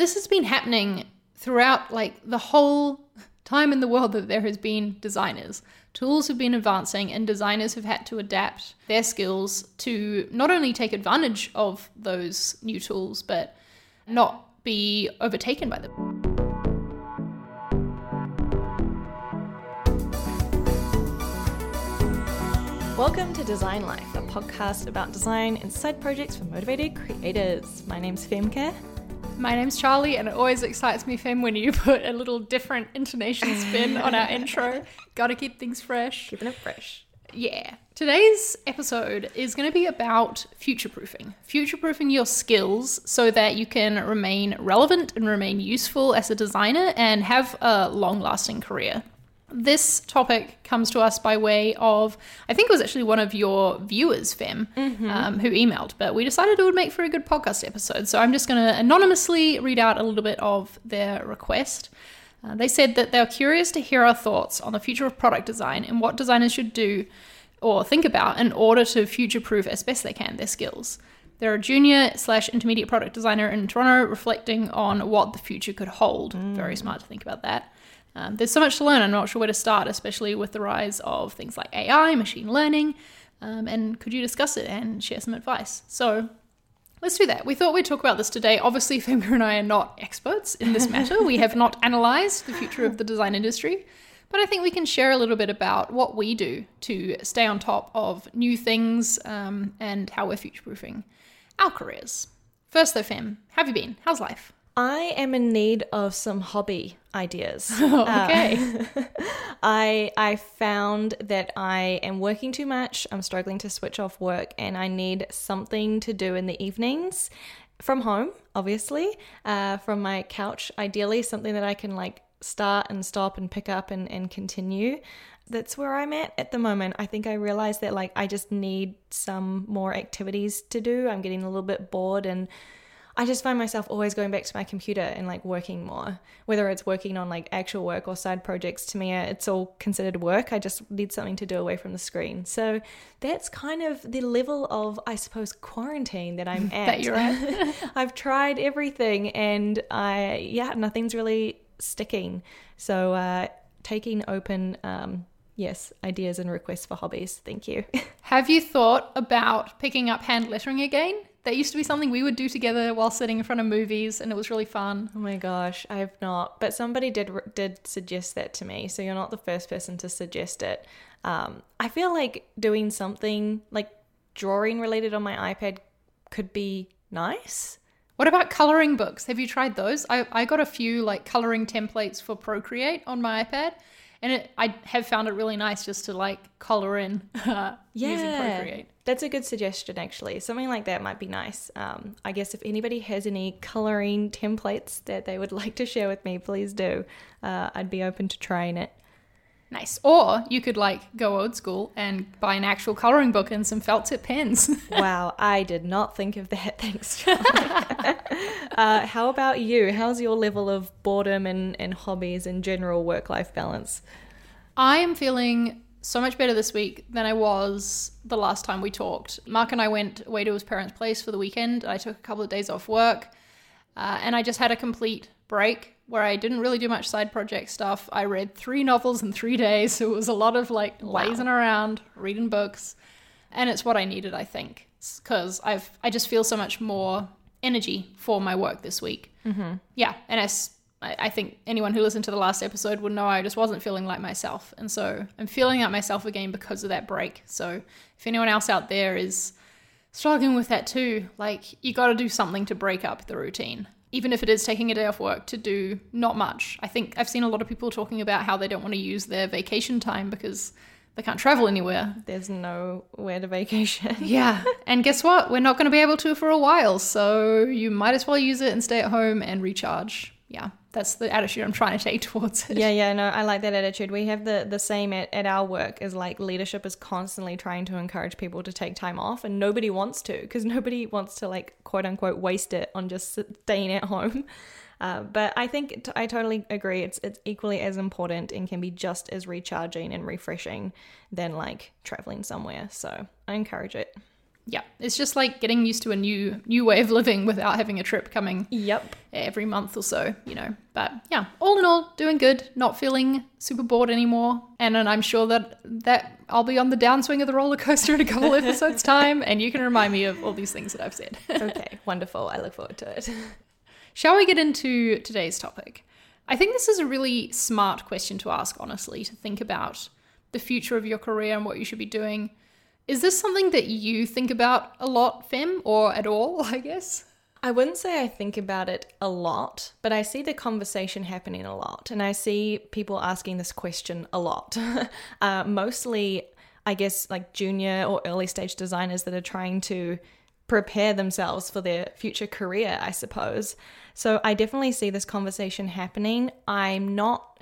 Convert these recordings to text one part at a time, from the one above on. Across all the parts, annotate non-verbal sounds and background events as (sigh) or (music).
this has been happening throughout like the whole time in the world that there has been designers. Tools have been advancing, and designers have had to adapt their skills to not only take advantage of those new tools, but not be overtaken by them. Welcome to Design Life, a podcast about design and side projects for motivated creators. My name's Femke. My name's Charlie, and it always excites me, Fem, when you (laughs) put a little different intonation spin on our intro. (laughs) Gotta keep things fresh. Keeping it fresh. Yeah. Today's episode is going to be about future proofing. Future proofing your skills so that you can remain relevant and remain useful as a designer and have a long lasting career. This topic comes to us by way of, I think it was actually one of your viewers, Fem, mm-hmm. um, who emailed, but we decided it would make for a good podcast episode. So I'm just going to anonymously read out a little bit of their request. Uh, they said that they're curious to hear our thoughts on the future of product design and what designers should do or think about in order to future proof as best they can their skills. They're a junior slash intermediate product designer in Toronto, reflecting on what the future could hold. Mm. Very smart to think about that. Um, there's so much to learn. I'm not sure where to start, especially with the rise of things like AI, machine learning. Um, and could you discuss it and share some advice? So let's do that. We thought we'd talk about this today. Obviously, (laughs) Femke and I are not experts in this matter. we have not analyzed the future of the design industry. But I think we can share a little bit about what we do to stay on top of new things um, and how we're future proofing our careers. First, though, Fem, how have you been? How's life? I am in need of some hobby ideas. Oh, (laughs) okay. Uh, (laughs) I I found that I am working too much. I'm struggling to switch off work, and I need something to do in the evenings from home, obviously, uh, from my couch. Ideally, something that I can like start and stop and pick up and, and continue. That's where I'm at at the moment. I think I realized that like I just need some more activities to do. I'm getting a little bit bored and I just find myself always going back to my computer and like working more. Whether it's working on like actual work or side projects, to me, it's all considered work. I just need something to do away from the screen. So that's kind of the level of, I suppose, quarantine that I'm (laughs) at. that you're at. (laughs) I've tried everything and I, yeah, nothing's really sticking. So uh, taking open, um, yes, ideas and requests for hobbies. Thank you. (laughs) Have you thought about picking up hand lettering again? That used to be something we would do together while sitting in front of movies, and it was really fun. Oh my gosh, I have not. But somebody did did suggest that to me, so you're not the first person to suggest it. Um, I feel like doing something like drawing related on my iPad could be nice. What about coloring books? Have you tried those? I, I got a few like coloring templates for Procreate on my iPad, and it, I have found it really nice just to like color in (laughs) uh, yeah, using Procreate. That's a good suggestion, actually. Something like that might be nice. Um, I guess if anybody has any coloring templates that they would (laughs) like to share with me, please do. Uh, I'd be open to trying it. Nice. Or you could like go old school and buy an actual coloring book and some felt tip pens. (laughs) wow, I did not think of that. (laughs) Thanks, uh, how about you? How's your level of boredom and, and hobbies and general work life balance? I am feeling so much better this week than I was the last time we talked. Mark and I went away to his parents' place for the weekend. I took a couple of days off work uh, and I just had a complete break where I didn't really do much side project stuff. I read three novels in three days. (laughs) So it was a lot of like wow. lazing around, reading books. And it's what I needed, I think, because I've I just feel so much more energy for my work this week. Mm-hmm. Yeah, and as I, think anyone who listened to the last episode would know I just wasn't feeling like myself. And so I'm feeling like myself again because of that break. So if anyone else out there is struggling with that too, like you got to do something to break up the routine. Even if it is taking a day off work to do not much. I think I've seen a lot of people talking about how they don't want to use their vacation time because they can't travel anywhere. There's nowhere to vacation. (laughs) yeah. And guess what? We're not going to be able to for a while. So you might as well use it and stay at home and recharge. Yeah that's the attitude I'm trying to take (laughs) towards it. Yeah, yeah, no, I like that attitude. We have the the same at, at our work is like leadership is constantly trying to encourage people to take time off and nobody wants to because (laughs) nobody wants to like quote unquote waste it on just staying at home. (laughs) Uh, but I think t- I totally agree. It's it's equally as important and can be just as recharging and refreshing than like traveling somewhere. So I encourage it. Yeah, it's just like getting used to a new new way of living without having a trip coming Yep. every month or so, you know. But yeah, all in all, doing good, not feeling super bored anymore. And, then I'm sure that that I'll be on the downswing of the roller coaster in a couple (laughs) episodes time, and you can remind me of all these things that I've said. (laughs) Okay, wonderful. I look forward to it. (laughs) Shall we get into today's topic? I think this is a really smart question to ask, honestly, to think about the future of your career and what you should be doing. Is this something that you think about a lot, Fem, or at all, (laughs) I guess? I wouldn't say I think about it a lot, but I see the conversation happening a lot, and I see people asking this question a lot. (laughs) uh, mostly, I guess, like junior or early stage designers that are trying to prepare themselves for their future career, I suppose. So I definitely see this conversation happening. I'm not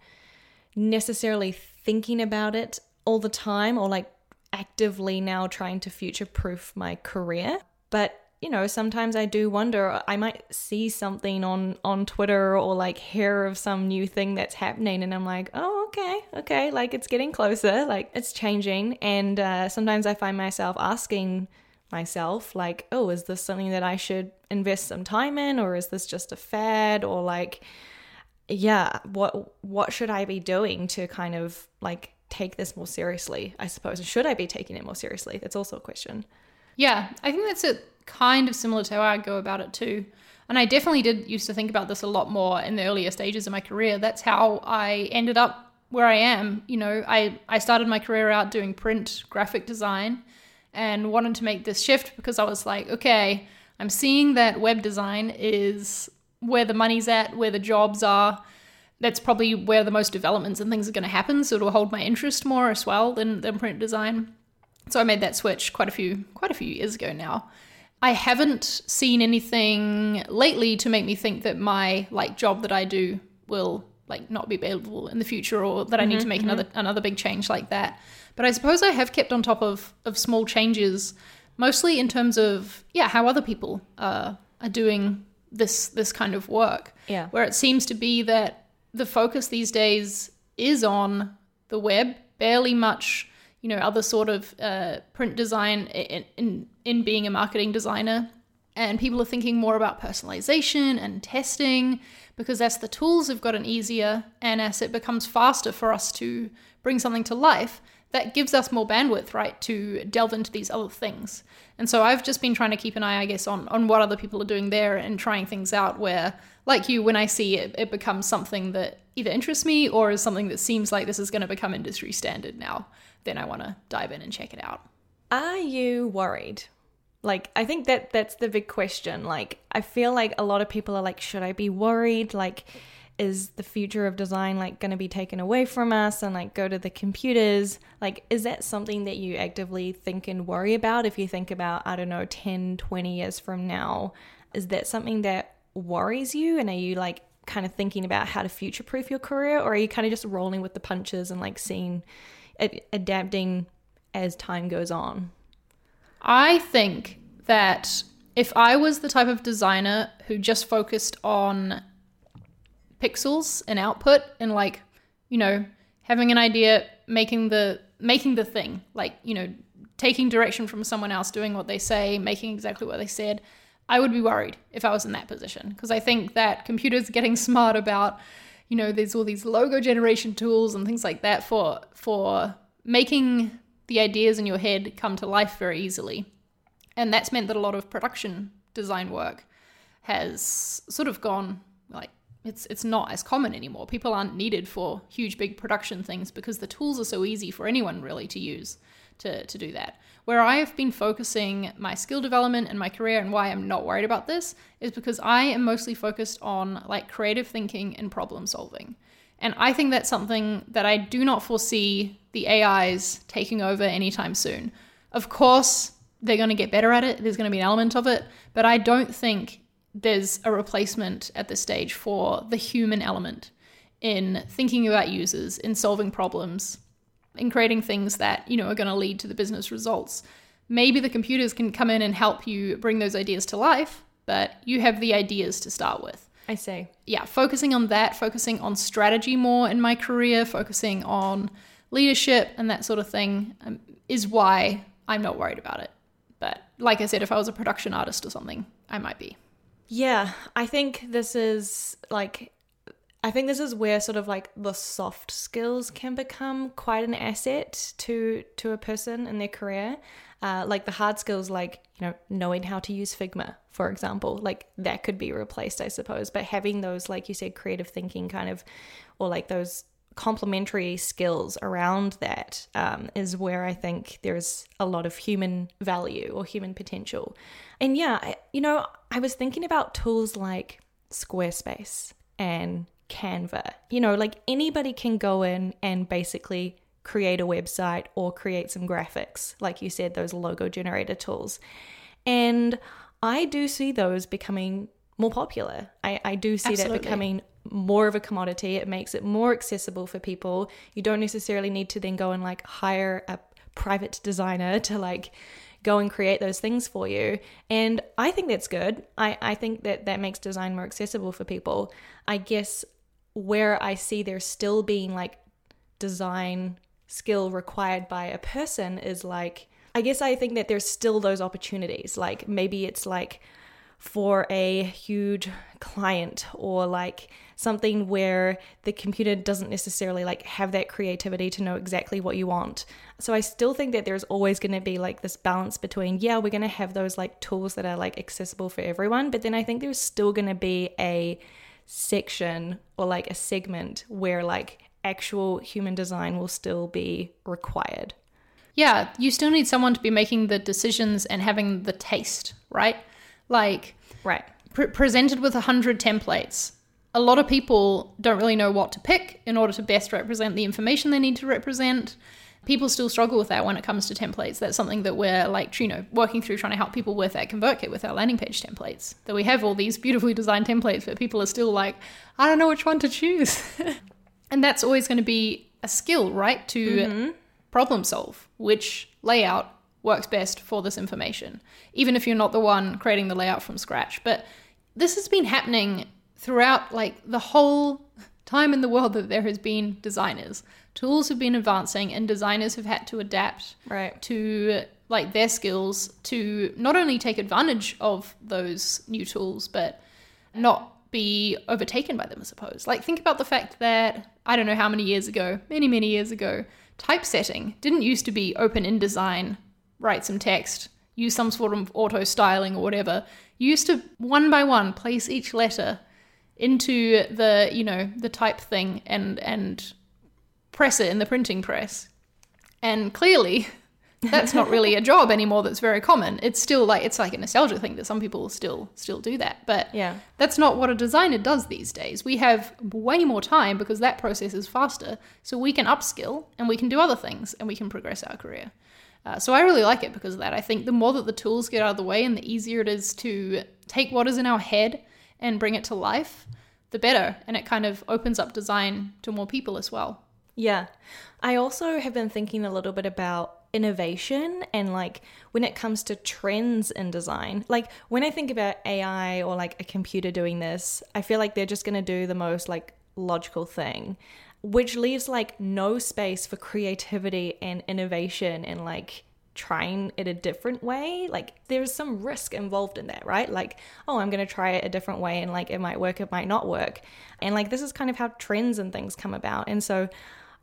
necessarily thinking about it all the time or like actively now trying to future proof my career, but you know, sometimes I do wonder I might see something on on Twitter or like hear of some new thing that's happening and I'm like, "Oh, okay. Okay, like it's getting closer, like it's changing." And uh sometimes I find myself asking myself like, "Oh, is this something that I should invest some time in or is this just a fad or like yeah, what what should I be doing to kind of like take this more seriously, I suppose? Should I be taking it more seriously? That's also a question. Yeah, I think that's a kind of similar to how I go about it too. And I definitely did used to think about this a lot more in the earlier stages of my career. That's how I ended up where I am. You know, I, I started my career out doing print graphic design and wanted to make this shift because I was like, okay, I'm seeing that web design is where the money's at, where the jobs are. That's probably where the most developments and things are going to happen. So it'll hold my interest more as well than, than print design. So I made that switch quite a few quite a few years ago now. I haven't seen anything lately to make me think that my like job that I do will like not be available in the future or that I need to make another another big change like that. But I suppose I have kept on top of of small changes, mostly in terms of yeah how other people uh, are doing this this kind of work. Yeah. Where it seems to be that the focus these days is on the web, barely much you know other sort of uh, print design in, in in being a marketing designer. And people are thinking more about personalization and testing because as the tools have gotten easier and as it becomes faster for us to bring something to life that gives us more bandwidth right to delve into these other things and so i've just been trying to keep an eye i guess on on what other people are doing there and trying things out where like you when i see it it becomes something that either interests me or is something that seems like this is going to become industry standard now then i want to dive in and check it out Are you worried? Like, I think that that's the big question. Like, I feel like a lot of people are like, should I be worried? Like, is the future of design like going to be taken away from us and like go to the computers? Like, is that something that you actively think and worry about if you think about, I don't know, 10, 20 years from now? Is that something that worries you? And are you like kind of thinking about how to future proof your career? Or are you kind of just rolling with the punches and like seeing, ad- adapting as time goes on? I think that if I was the type of designer who just focused on pixels and output and like, you know, having an idea, making the making the thing, like, you know, taking direction from someone else, doing what they say, making exactly what they said, I would be worried if I was in that position because I think that computers (laughs) getting smart about, you know, there's all these logo generation tools and things like that for for making the ideas in your head come to life very easily. And that's meant that a lot of production design work has sort of gone like it's it's not as common anymore. People aren't needed for huge big production things because the tools are so easy for anyone really to use to, to do that. Where I have been focusing my skill development and my career and why I'm not worried about this is because I am mostly focused on like creative thinking and problem solving. And I think that's something that I do not foresee the AIs taking over anytime soon. Of course, they're going to get better at it. There's going to be an element of it, but I don't think there's a replacement at this stage for the human element in thinking about users, in solving problems, in creating things that, you know, are going to lead to the business results. Maybe the computers can come in and help you bring those ideas to life, but you have the ideas to start with I see. yeah, focusing on that, focusing on strategy more in my career, focusing on leadership and that sort of thing um, is why I'm not worried about it. But like I said, if I was a production artist or something, I might be. Yeah, I think this is like I think this is where sort of like the soft skills can become quite an asset to to a person in their career. Uh, like the hard skills, like you know, knowing how to use Figma, for example, like that could be replaced, I suppose. But having those, like you said, creative thinking kind of, or like those complementary skills around that um, is where I think there's a lot of human value or human potential. And yeah, I, you know, I was thinking about tools like Squarespace and Canva. You know, like anybody can go in and basically create a website or create some graphics, like you said, those logo generator tools. And I do see those becoming more popular. I, I do see Absolutely. that becoming more of a commodity. It makes it more accessible for people. You don't necessarily need to then go and like hire a private designer to like go and create those things for you. And I think that's good. I, I think that that makes design more accessible for people. I guess where I see there still being like design skill required by a person is like, I guess I think that there's still those opportunities. Like maybe it's like for a huge client or like something where the computer doesn't necessarily like have that creativity to know exactly what you want. So I still think that there's always going to be like this balance between yeah, we're going to have those like tools that are like accessible for everyone, but then I think there's still going to be a section or like a segment where like actual human design will still be required. Yeah, you still need someone to be making the decisions and having the taste, right? Like, right. Pre- presented with a hundred templates, a lot of people don't really know what to pick in order to best represent the information they need to represent people still struggle with that when it comes to templates. That's something that we're like, you know, working through trying to help people with at ConvertKit with our landing page templates. That we have all these beautifully designed templates, but people are still like, I don't know which one to choose. (laughs) and that's always going to be a skill, right? To mm-hmm. problem solve which layout works best for this information, even if you're not the one creating the layout from scratch. But this has been happening throughout like the whole time in the world that there has been designers tools have been advancing and designers have had to adapt right. to like their skills to not only take advantage of those new tools but not be overtaken by them i suppose like think about the fact that i don't know how many years ago many many years ago typesetting didn't used to be open InDesign write some text use some sort of auto styling or whatever you used to one by one place each letter into the you know the type thing and and press it in the printing press. And clearly, that's not really a job anymore that's very common. It's still like it's like a nostalgia thing that some people still still do that. But yeah. that's not what a designer does these days. We have way more time because that process is faster. So we can upskill and we can do other things and we can progress our career. Uh, so I really like it because of that. I think the more that the tools get out of the way and the easier it is to take what is in our head and bring it to life, the better. And it kind of opens up design to more people as well. Yeah. I also have been thinking a little bit about innovation and like when it comes to trends in design. Like when I think about AI or like a computer doing this, I feel like they're just going to do the most like logical thing, which leaves like no space for creativity and innovation and like trying it a different way. Like there's some risk involved in that right? Like oh i'm going to try it a different way and like it might work it might not work. And like this is kind of how trends and things come about. And so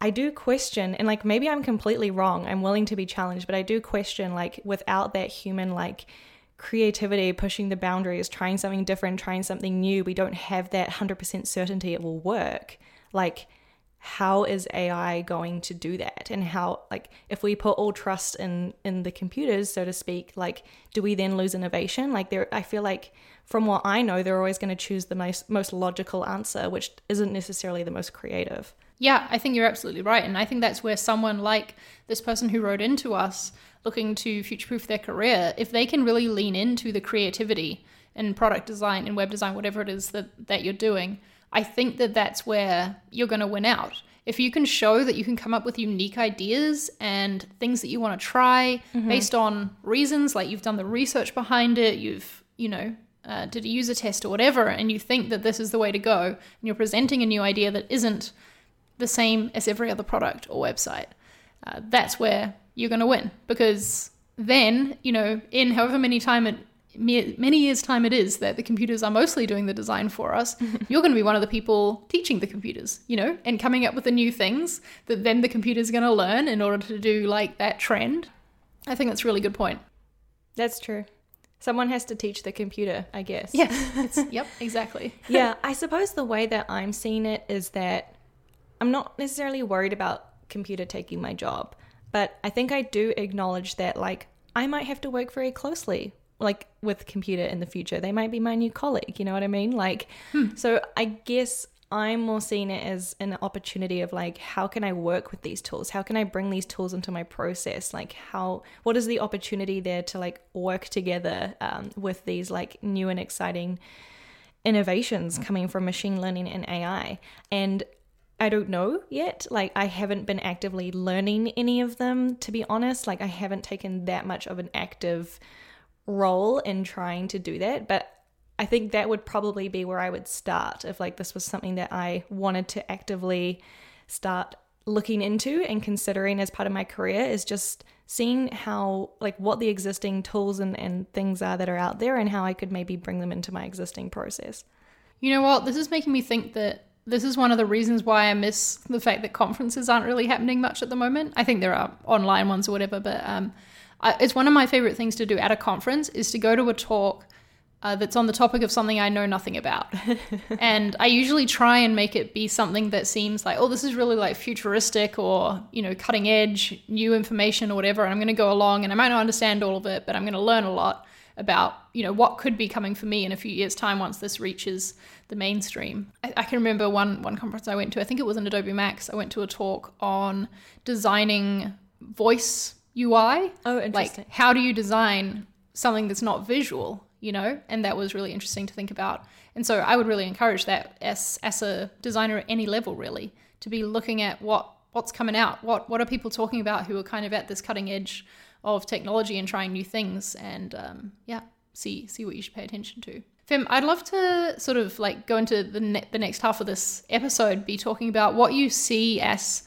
I do question, and like maybe I'm completely wrong. I'm willing to be challenged, but I do question, like, without that human, like, creativity, pushing the boundaries, trying something different, trying something new, we don't have that 100% certainty it will work. Like, how is AI going to do that? And how, like, if we put all trust in in the computers, so to speak, like, do we then lose innovation? Like, there, I feel like from what I know, they're always going to choose the most most logical answer, which isn't necessarily the most creative. Yeah, I think you're absolutely right. And I think that's where someone like this person who wrote into us looking to future proof their career, if they can really lean into the creativity in product design and web design, whatever it is that, that you're doing, I think that that's where you're going to win out. If you can show that you can come up with unique ideas and things that you want to try mm-hmm. based on reasons, like you've done the research behind it, you've, you know, uh, did a user test or whatever, and you think that this is the way to go, and you're presenting a new idea that isn't the same as every other product or website, uh, that's where you're going to win because then, you know, in however many time it many years time it is that the computers are mostly doing the design for us (laughs) you're going to be one of the people teaching the computers you know and coming up with the new things that then the computer's going to learn in order to do like that trend. I think that's a really good point. That's true. Someone has to teach the computer i guess. Yeah (laughs) yep exactly. Yeah (laughs) i suppose the way that i'm seeing it is that i'm not necessarily worried about computer taking my job but i think i do acknowledge that like i might have to work very closely like with computer in the future. They might be my new colleague, you know what I mean? Like, hmm. so I guess I'm more seeing it as an opportunity of like, how can I work with these tools? How can I bring these tools into my process? Like, how, what is the opportunity there to like work together um, with these like new and exciting innovations coming from machine learning and AI? And I don't know yet. Like, I haven't been actively learning any of them, to be honest. Like, I haven't taken that much of an active role in trying to do that, but I think that would probably be where I would start if like this was something that I wanted to actively start looking into and considering as part of my career is just seeing how like what the existing tools and, and things are that are out there and how I could maybe bring them into my existing process. You know what? This is making me think that this is one of the reasons why I miss the fact that conferences aren't really happening much at the moment. I think there are online ones or whatever, but um, I, it's one of my favorite things to do at a conference is to go to a talk uh, that's on the topic of something I know nothing about. (laughs) and I usually try and make it be something that seems like, oh, this is really like futuristic or, you know, cutting edge, new information or whatever. And I'm going to go along and I might not understand all of it, but I'm going to learn a lot about, you know, what could be coming for me in a few years' time once this reaches the mainstream. I, I can remember one, one conference I went to, I think it was in Adobe Max. I went to a talk on designing voice UI. Oh, interesting. Like, how do you design something that's not visual, you know? And that was really interesting to think about. And so I would really encourage that as, as a designer at any level, really, to be looking at what what's coming out, what what are people talking about who are kind of at this cutting edge of technology and trying new things, and um, yeah, see see what you should pay attention to. Fem, I'd love to sort of like go into the ne- the next half of this episode, be talking about what you see as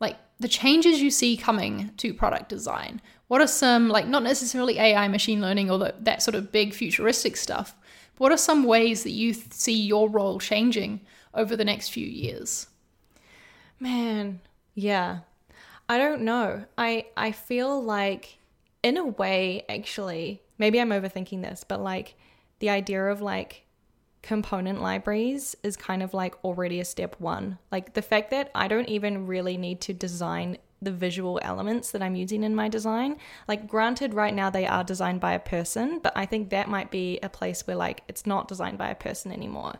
like the changes you see coming to product design. What are some, like, not necessarily AI, machine learning, or the, that sort of big futuristic stuff, but what are some ways that you th- see your role changing over the next few years? Man, yeah. I don't know. I I feel like in a way actually, maybe I'm overthinking this, but like the idea of like component libraries is kind of like already a step one. Like the fact that I don't even really need to design the visual elements that I'm using in my design. Like, granted, right now they are designed by a person, but I think that might be a place where like it's not designed by a person anymore.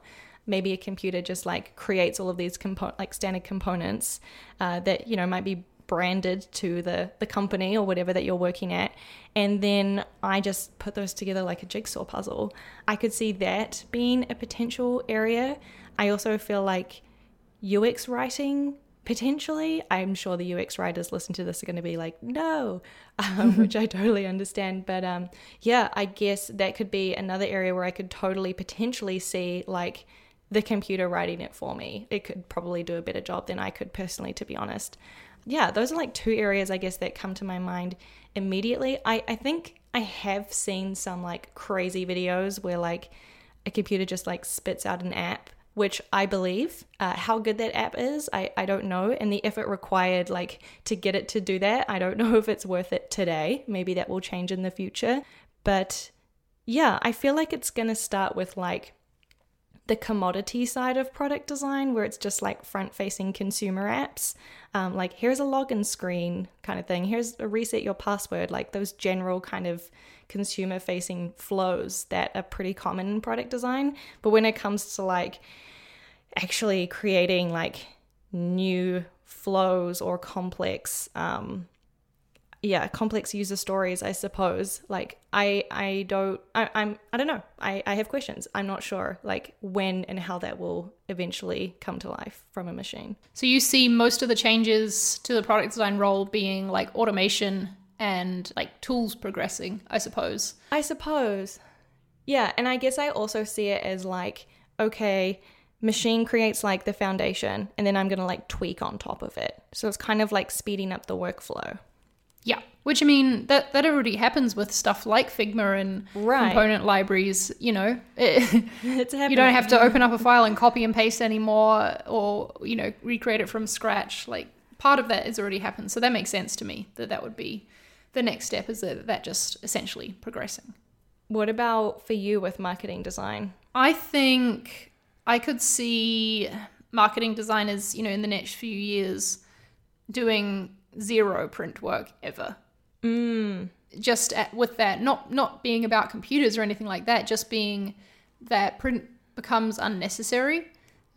Maybe a computer just like creates all of these compo- like standard components uh, that you know might be branded to the the company or whatever that you're working at and then I just put those together like a jigsaw puzzle. I could see that being a potential area. I also feel like UX writing potentially i'm sure the ux writers listen to this are going to be like no (laughs) um, (laughs) which i totally understand but um, yeah i guess that could be another area where i could totally potentially see like the computer writing it for me it could probably do a better job than i could personally to be honest yeah, those are like two areas I guess that come to my mind immediately. I, I think I have seen some like crazy videos where like a computer just like spits out an app, which I believe. Uh, how good that app is, I, I don't know. And the effort required like to get it to do that, I don't (laughs) know if it's worth it today. Maybe that will change in the future. But yeah, I feel like it's to start with like the commodity side of product design, where it's just like front facing consumer apps. Um, like, here's a login screen kind of thing. Here's a reset your password, like those general kind of consumer facing flows that are pretty common in product design. But when it comes to like actually creating like new flows or complex um, yeah complex user stories i suppose. Like i i don't I, i'm i don't know. I i have questions. I'm not sure like when and how that will eventually come to life from a machine. So you see most of the changes to the product design role being like automation and like tools progressing i suppose. I suppose. Yeah and i guess i also see it as like okay machine creates like the foundation and then i'm going to like tweak on top of it. So it's kind of like speeding up the workflow Yeah, which I mean that that already happens with stuff like Figma and Right. component libraries. You know, (laughs) It- you don't have to open up a file and copy and paste anymore, or you know recreate it from scratch. Like part of that has already happened, so that makes sense to me that that would be the next step. Is that that just essentially progressing? What about for you with marketing design? I think I could see marketing designers, you know, in the next few years doing zero print work ever. Mm. Just at, with that, not not being about computers or anything like that, just being that print becomes unnecessary.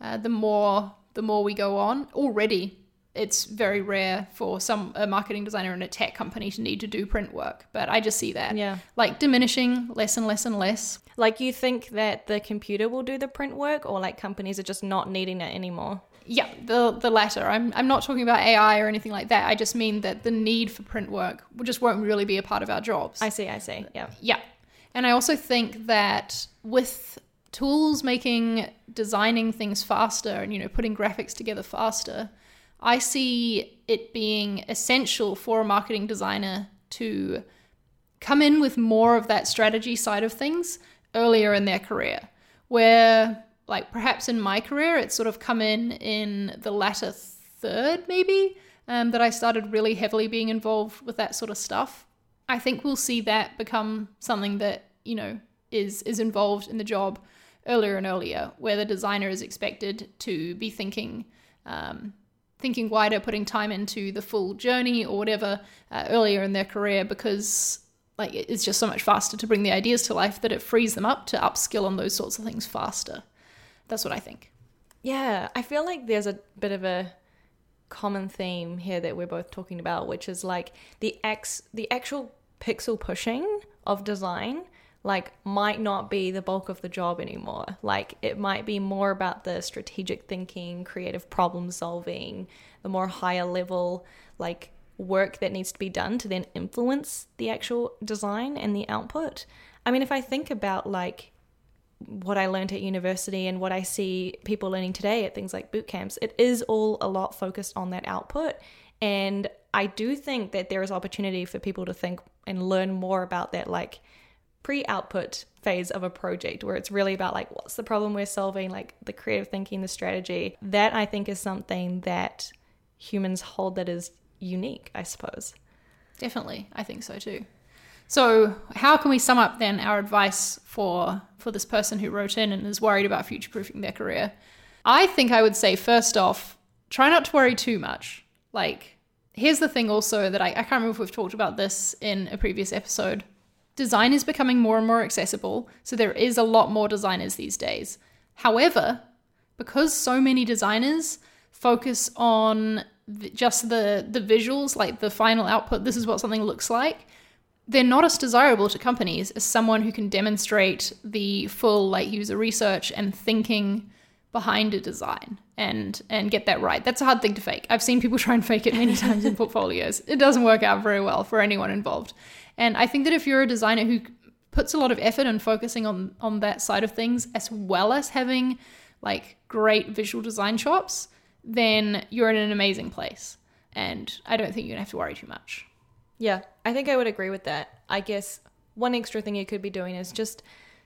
Uh, the more the more we go on, already it's very rare for some a marketing designer in a tech company to need to do print work. But I just see that Yeah. like diminishing less and less and less. Like you think that the computer will do the print work or like companies are just not needing it anymore? Yeah, the the latter. I'm I'm not talking about AI or anything like that. I just mean that the need for print work just won't really be a part of our jobs. I see, I see. Yeah. yeah. And I also think that with tools making designing things faster and you know putting graphics together faster, I see it being essential for a marketing designer to come in with more of that strategy side of things earlier in their career where like perhaps in my career it's sort of come in in the latter third maybe um, that i started really heavily being involved with that sort of stuff i think we'll see that become something that you know is is involved in the job earlier and earlier where the designer is expected to be thinking um, thinking wider, putting time into the full journey or whatever uh, earlier in their career because like it's just so much faster to bring the ideas to life that it frees them up to upskill on those sorts of things faster. That's what I think. Yeah, I feel like there's a bit of a common theme here that we're both talking about, which is like the ex the actual pixel pushing of design like might not be the bulk of the job anymore. Like it might be more about the strategic thinking, creative problem solving, the more higher level like work that needs to be done to then influence the actual design and the output. I mean, if I think about like what I learned at university and what I see people learning today at things like boot camps, it is all a lot focused on that output. And I do think that there is opportunity for people to think and learn more about that, like pre output phase of a project where it's really about like what's the problem we're solving, like the creative thinking, the strategy. That I think is something that humans hold that is unique, I suppose. Definitely, I think so too. So, how can we sum up then our advice for for this person who wrote in and is worried about future proofing their career? I think I would say first off, try not to worry too much. Like, here's the thing also that I, I can't remember if we've talked about this in a previous episode. Design is becoming more and more accessible, so there is a lot more designers these days. However, because so many designers focus on just the the visuals, like the final output, this is what something looks like, they're not as desirable to companies as someone who can demonstrate the full like user research and thinking behind a design and and get that right. That's a hard thing to fake. I've seen people (laughs) try and fake it many times in (laughs) portfolios. It doesn't work out very well for anyone involved. And I think that if you're a designer who puts a lot of effort and focusing on on that side of things as well as having like great visual design chops, then you're in an amazing place. And I don't think you're gonna have to worry too much. Yeah, I think I would agree with that. I guess one extra thing you could be doing is just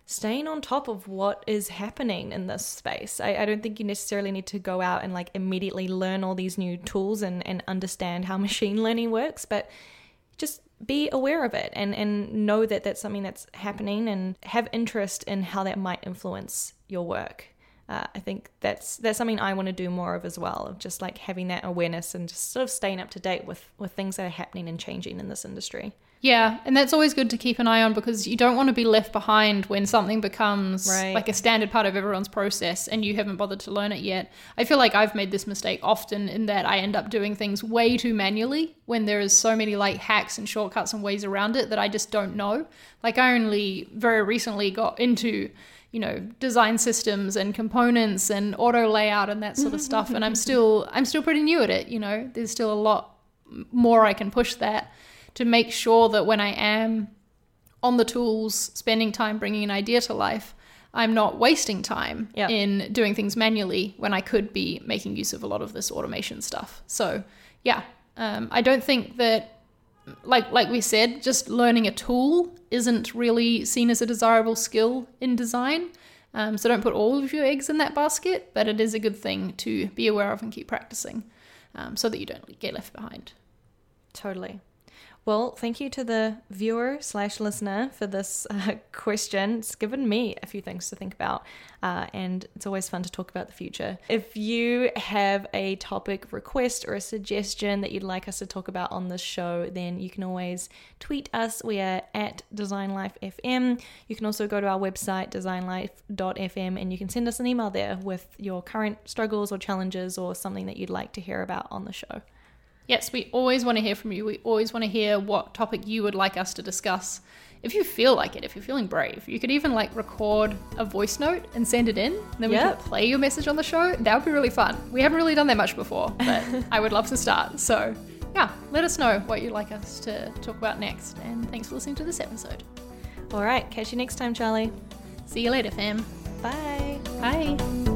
staying on top of what is happening in this space. I, I don't think you necessarily need to go out and like immediately learn all these new tools and, and understand how (laughs) machine learning works, but just be aware of it and, and know that that's something that's happening and have interest in how that might influence your work. Uh, I think that's that's something I want to do more of as well, of just like having that awareness and just sort of staying up to date with with things that are happening and changing in this industry. Yeah, and that's always good to keep an eye on because you don't want to be left behind when something becomes Right. like a standard part of everyone's process and you haven't bothered to learn it yet. I feel like I've made this mistake often in that I end up doing things way too manually when there is so many like hacks and shortcuts and ways around it that I just don't know. Like I only very recently got into you know design systems and components and auto layout and that sort of stuff and I'm (laughs) still I'm still pretty new at it, you know. There's still a lot more I can push that to make sure that when I am on the tools, spending time bringing an idea to life, I'm not wasting time Yeah. in doing things manually when I could be making use of a lot of this automation stuff. So, yeah, um, I don't think that like like we said, just learning a tool isn't really seen as a desirable skill in design. Um, so don't put all of your eggs in that basket, but it is a good thing to be aware of and keep practicing um, so that you don't get left behind. Totally. Well, thank you to the viewer slash listener for this (laughs) uh, question. It's given me a few things to think about, uh, and it's always fun to talk about the future. If you have a topic request or a suggestion that you'd like us to talk about on this show, then you can always tweet us. We are at DesignLifeFM. You can also go to our website, designlife.fm, and you can send us an email there with your current struggles or challenges or something that you'd like to hear about on the show. Yes, we always want to hear from you. We always want to hear what topic you would like us to discuss. If you feel like it, if you're feeling brave, you could even like record a voice note and send it in. Then we Yep. could play your message on the show. That would be really fun. We haven't really done that much before, but (laughs) I would love to start. So, yeah, let us know what you'd like us to talk about next. And thanks for listening to this episode. All right, catch you next time, Charlie. See you later, fam. Bye. Bye.